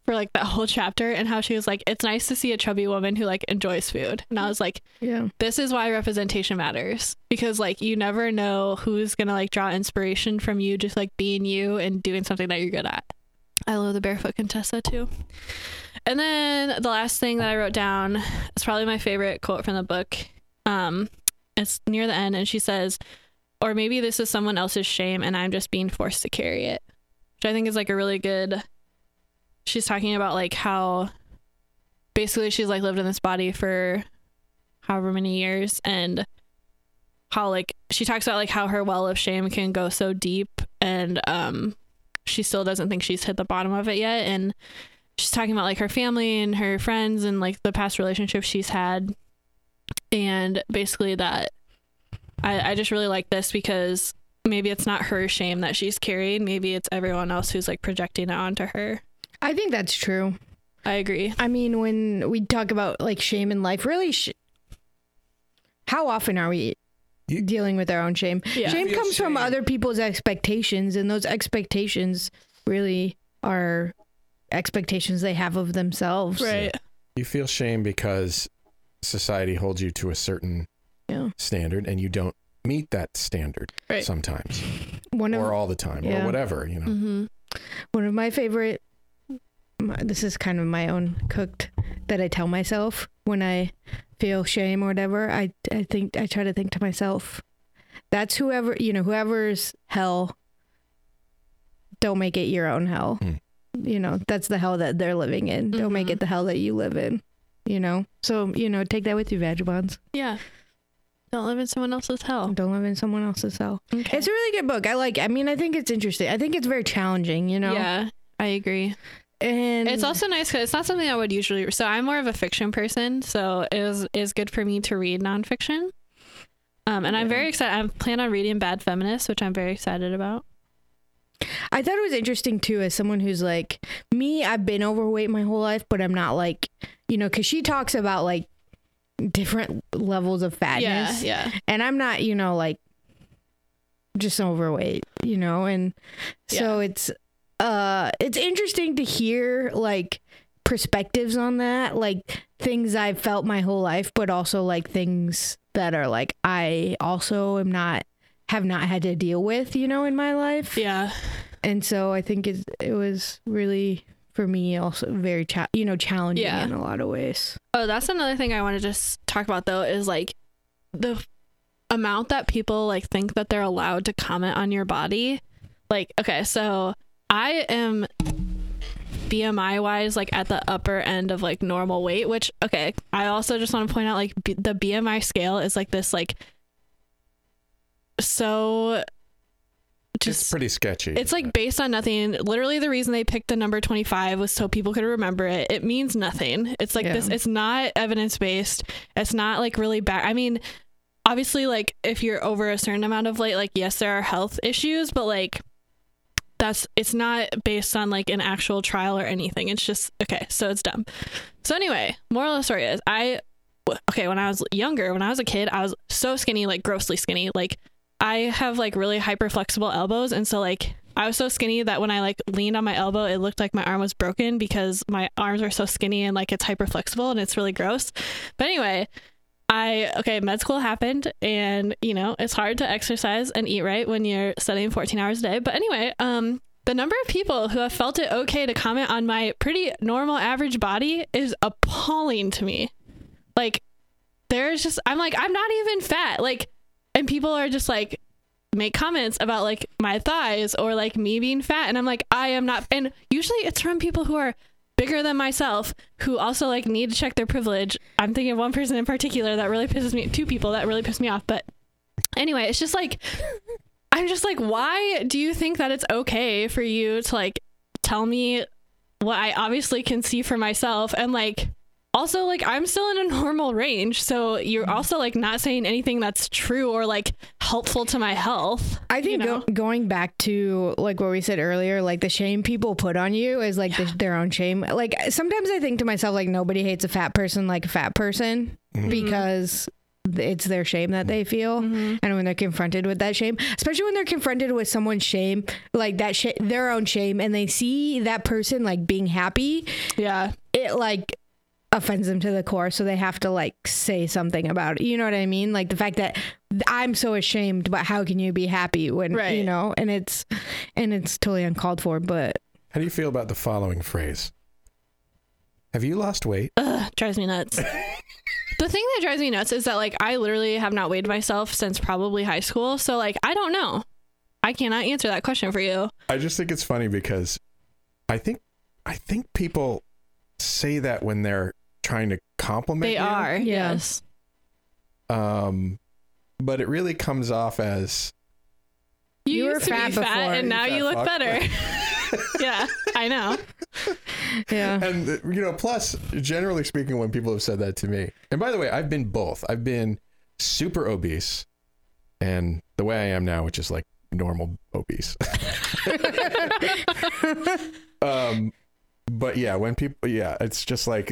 for like that whole chapter, and how she was like, "It's nice to see a chubby woman who like enjoys food." And I was like, Yeah. this is why representation matters because like you never know who's gonna like draw inspiration from you just like being you and doing something that you're good at i love the barefoot contessa too and then the last thing that i wrote down is probably my favorite quote from the book um it's near the end and she says or maybe this is someone else's shame and i'm just being forced to carry it. Which i think is like a really good she's talking about like how basically she's like lived in this body for however many years and how like she talks about like how her well of shame can go so deep and um she still doesn't think she's hit the bottom of it yet. And she's talking about like her family and her friends and like the past relationships she's had. And basically that I, I just really like this because maybe it's not her shame that she's carrying. maybe it's everyone else who's like projecting it onto her I think that's true. i agree I mean, when we talk about like shame in life, really, sh- how often are we You- dealing with our own shame? Yeah. Shame Feel comes from other people's expectations, and those expectations really are expectations they have of themselves. Right. You feel shame because society holds you to a certain Yeah. standard and you don't meet that standard Right. sometimes One of or all the time Yeah. or whatever, you know. Mm-hmm. one of my favorite my, this is kind of my own cooked that I tell myself when I feel shame or whatever. I I think I try to think to myself, that's whoever you know, whoever's hell. Don't make it your own hell. Hmm. You know, that's the hell that they're living in. Don't make Mhm. it the hell that you live in. You know, so you know, take that with you, Vagibonds. Yeah. Don't live in someone else's hell. Don't live in someone else's hell. Okay. It's a really good book. I like. I mean, I think it's interesting. I think it's very challenging. You know, Yeah, I agree. and It's also nice because it's not something I would usually. So I'm more of a fiction person, so it is is good for me to read nonfiction. Um, and I'm very excited. I plan on reading Bad Feminist, which I'm very excited about. I thought it was interesting too, as someone who's like me. I've been overweight my whole life, but I'm not like you know, because she talks about like different levels of fatness, yeah. yeah. and I'm not, you know, like just overweight, you know, and so it's uh, it's interesting to hear like perspectives on that, like things I've felt my whole life, but also like things that are like I also am not have not had to deal with, you know, in my life Yeah. and so I think it it was really for me also very cha- you know challenging Yeah. in a lot of ways. Oh, that's another thing I want to just talk about though is like the amount that people like think that they're allowed to comment on your body. Like, okay, so I am BMI wise like at the upper end of like normal weight, which okay, I also just want to point out like B- the BMI scale is like this like so just it's pretty sketchy. it's like based on nothing. Literally, the reason they picked the number 25 was so people could remember it. It means nothing. It's like Yeah. this, it's not evidence based. It's not like really bad. I mean, obviously, like if you're over a certain amount of weight, like, yes, there are health issues, but like, that's it's not based on like an actual trial or anything. It's just okay, so it's dumb. So anyway, moral of the story is I okay, when I was younger, when I was a kid, I was so skinny, like grossly skinny. Like I have like really hyper flexible elbows and so like I was so skinny that when I like leaned on my elbow, it looked like my arm was broken because my arms are so skinny and like it's hyper flexible and it's really gross. But anyway, I okay, med school happened and you know, it's hard to exercise and eat right when you're studying 14 hours a day. But anyway, um the number of people who have felt it okay to comment on my pretty normal average body is appalling to me. Like there's just I'm like I'm not even fat. Like and people are just like make comments about like my thighs or like me being fat and I'm like I am not and usually it's from people who are bigger than myself who also like need to check their privilege. I'm thinking of one person in particular that really pisses me two people that really piss me off, but anyway, it's just like I'm just like why do you think that it's okay for you to like tell me what I obviously can see for myself and like also like I'm still in a normal range, so you're mm. also like not saying anything that's true or like helpful to my health. I think you know? go- going back to like what we said earlier, like the shame people put on you is like the, their own shame. Like sometimes I think to myself, like nobody hates a fat person like a fat person mm-hmm. because it's their shame that they feel, mm-hmm. and when they're confronted with that shame, especially when they're confronted with someone's shame, like that sh- their own shame, and they see that person like being happy, Yeah. it like offends them to the core so they have to like say something about it you know what i mean like the fact that i'm so ashamed but how can you be happy when you know and it's and it's totally uncalled for but How do you feel about the following phrase? Have you lost weight? Ugh, drives me nuts. the thing that drives me nuts is that like I literally have not weighed myself since probably high school, so like I don't know. I cannot answer that question for you. I just think it's funny because I think I think people say that when they're trying to compliment you. They you. are. Yes. Um but it really comes off as You, You were fat be fat and now fat you look fuck. better. yeah, I know. yeah and you know plus generally speaking when people have said that to me and by the way i've been both i've been super obese and the way i am now which is like normal obese um but yeah when people yeah it's just like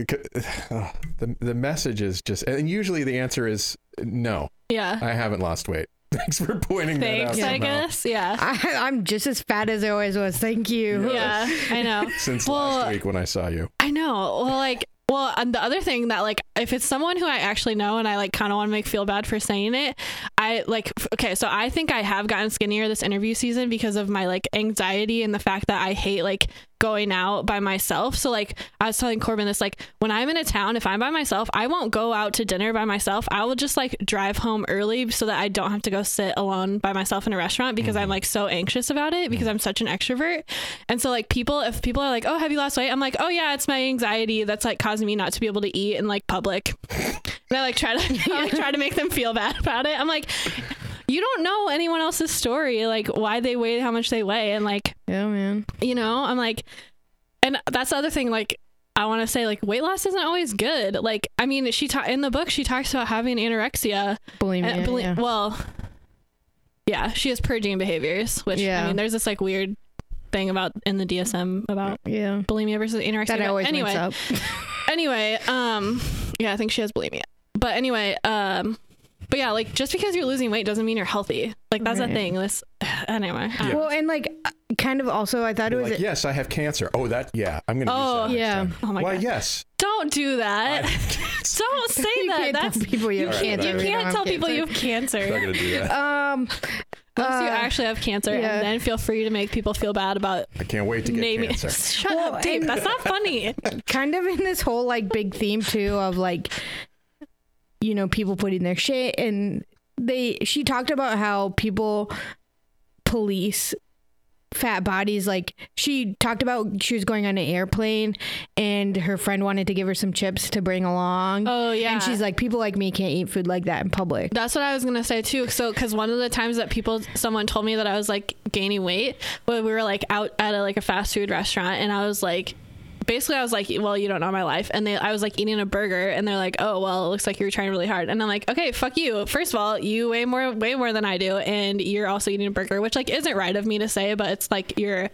uh, the, the message is just and usually the answer is no Yeah. i haven't lost weight Thanks for pointing Thanks, that out. Thanks, I somehow. guess. Yeah. I, I'm just as fat as I always was. Thank you. Yeah, I know. Since Well, last week when I saw you. I know. Well, like, well, and the other thing that, like, if it's someone who I actually know and I, like, kind of want to make feel bad for saying it, I, like, f- okay, so I think I have gotten skinnier this interview season because of my, like, anxiety and the fact that I hate, like, going out by myself. So, like, I was telling Corbin this, like, when I'm in a town, if I'm by myself, I won't go out to dinner by myself. I will just, like, drive home early so that I don't have to go sit alone by myself in a restaurant because I'm, mm-hmm. like, so anxious about it because mm-hmm. I'm such an extrovert. And so, like, people, if people are like, oh, have you lost weight? I'm like, oh, yeah, it's my anxiety that's, like, causing me not to be able to eat in, like, public. and I, like, try to, I, like, try to make them feel bad about it. I'm like, you don't know anyone else's story, like, why they weigh how much they weigh. And, like, Yeah, man. you know i'm like and that's the other thing like i want to say like weight loss isn't always good like i mean she ta- in the book she talks about having anorexia Bulimia. and buli- yeah. well yeah she has purging behaviors which Yeah. i mean there's this like weird thing about in the dsm about yeah. bulimia versus anorexia That always anyway up. anyway um yeah i think she has bulimia but anyway um but yeah like just because you're losing weight doesn't mean you're healthy like that's Right. the thing this anyway Yeah. Well, and like, kind of also, I thought it You're was. like, yes, I have cancer. Oh, that, yeah, I'm going to Oh, use that. yeah. Next. Oh my Why, God. yes. don't do that Don't say you that. can't That's tell people you you have can't, cancer. you if don't can't have tell people you have cancer. have I'm not cancer going to do that. Um, unless you uh, actually have cancer, yeah. and then feel free to make people feel bad about I can't wait to get naming. cancer. Shut Well, up, Dave. and- That's not funny. kind of in this whole like big theme too of like you know people putting their shit and they she talked about how people police fat bodies like she talked about she was going on an airplane and her friend wanted to give her some chips to bring along Oh yeah. and she's like people like me can't eat food like that in public That's what I was gonna say too. So, because one of the times that people, someone told me that I was like gaining weight, when we were like out at a, like a fast food restaurant, and I was like, basically, I was like, well, you don't know my life, and they, I was like eating a burger, and they're like, oh, well, it looks like you're trying really hard, and I'm like, okay, fuck you. First of all, you weigh more, way more than I do, and you're also eating a burger, which like isn't right of me to say, but it's like your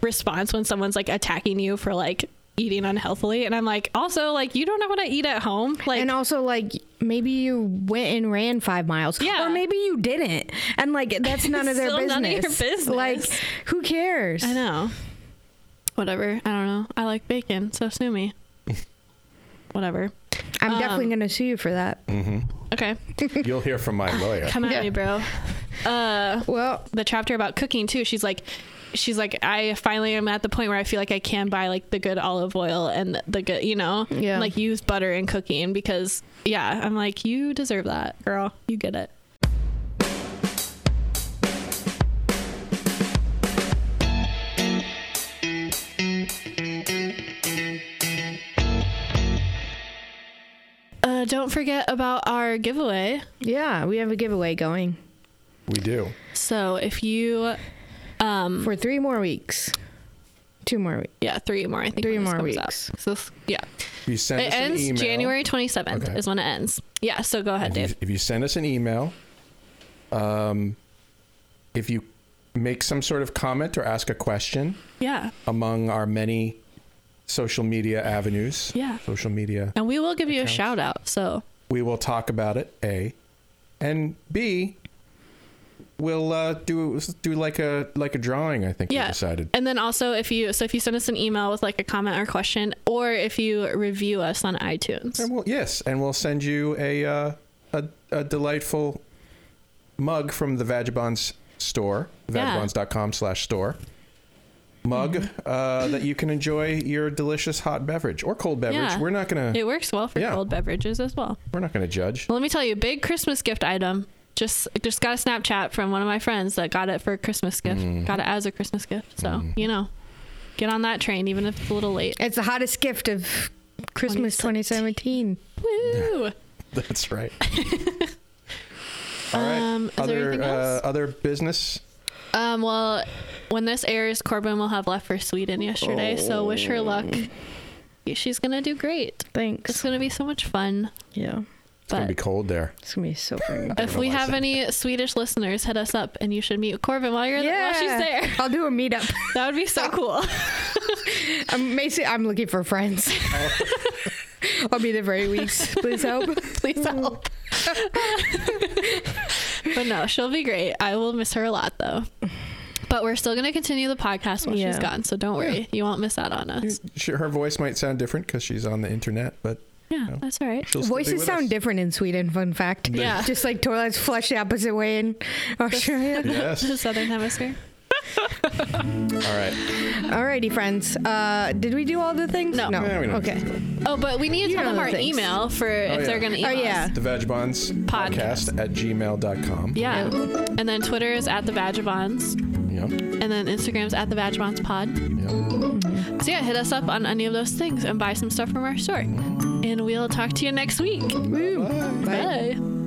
response when someone's like attacking you for like eating unhealthily, and I'm like, also like you don't know what I eat at home, like. and also like maybe you went and ran five miles Yeah. or maybe you didn't and like that's none of their business none of your business. like who cares I know. Whatever. I don't know. I like bacon, so sue me. Whatever. I'm Um, definitely gonna sue you for that. Okay. You'll hear from my lawyer. Come at Yeah. me, bro. Uh Well, the chapter about cooking too, she's like she's like, I finally am at the point where I feel like I can buy like the good olive oil and the good you know? Yeah. Like use butter in cooking because yeah, I'm like, you deserve that, girl. You get it. Don't forget about our giveaway. yeah, we have a giveaway going We do. So if you, um, for three more weeks. Two more weeks. yeah, three more. I think Three more comes out. weeks. So yeah, If you send it us an ends email, January twenty seventh Okay. is when it ends. Yeah. So go ahead, If you, Dave. if you send us an email, um, if you make some sort of comment or ask a question Yeah. among our many social media avenues, Yeah. social media, And we will give you a shout out. So we will talk about it. A, and B, we'll uh, do do like a like a drawing. I think we yeah. decided. And then also if you so if you send us an email with like a comment or question, or if you review us on iTunes. And we'll, yes, and we'll send you a uh, a, a delightful mug from the Vagibonds store, vagibonds.com slash store. Mug Mm-hmm. uh, that you can enjoy your delicious hot beverage or cold beverage. Yeah. We're not gonna It works well for Yeah. cold beverages as well. we're not gonna judge. Well, let me tell you, a big Christmas gift item. Just just got a Snapchat from one of my friends that got it for a Christmas gift. Mm-hmm. Got it as a Christmas gift. So you know, get on that train, even if it's a little late. It's the hottest gift of Christmas 2017. Woo! That's right. All right. Um, is other anything uh, else? other business. Um, well, when this airs, Corbin will have left for Sweden yesterday. So wish her luck. Oh. She's gonna do great. Thanks. It's gonna be so much fun. Yeah. It's gonna be cold there. It's gonna be so freaking if we have any Swedish listeners, hit us up, and you should meet Corbin while you're Yeah. while she's there. I'll do a meetup. That would be so cool. I'm basically I'm looking for friends. I'll be there for eight weeks. Please help. Please help. but no, she'll be great. I will miss her a lot though. But we're still going to continue the podcast while Yeah. she's gone, so don't worry. You won't miss out on us. Her voice might sound different because she's on the internet, but Yeah, No. that's all right. she'll Voices sound us. different in Sweden. Fun fact. Yeah. Just like toilets flush the opposite way in Australia. Yes. The Southern Hemisphere. All right. Alrighty, friends. Uh, did we do all the things? No. No. Yeah, we okay. Oh, but we need to You tell them our things. email for if yeah. they're going to email Oh, yeah. us. The Vagibonds podcast at gmail.com. Yeah. And then Twitter is at the Vagibonds. Yep. And then Instagram's at the Vagibonds Pod. Yep. So yeah, hit us up on any of those things and buy some stuff from our store. Mm-hmm. And we'll talk to you next week. Woo. Bye.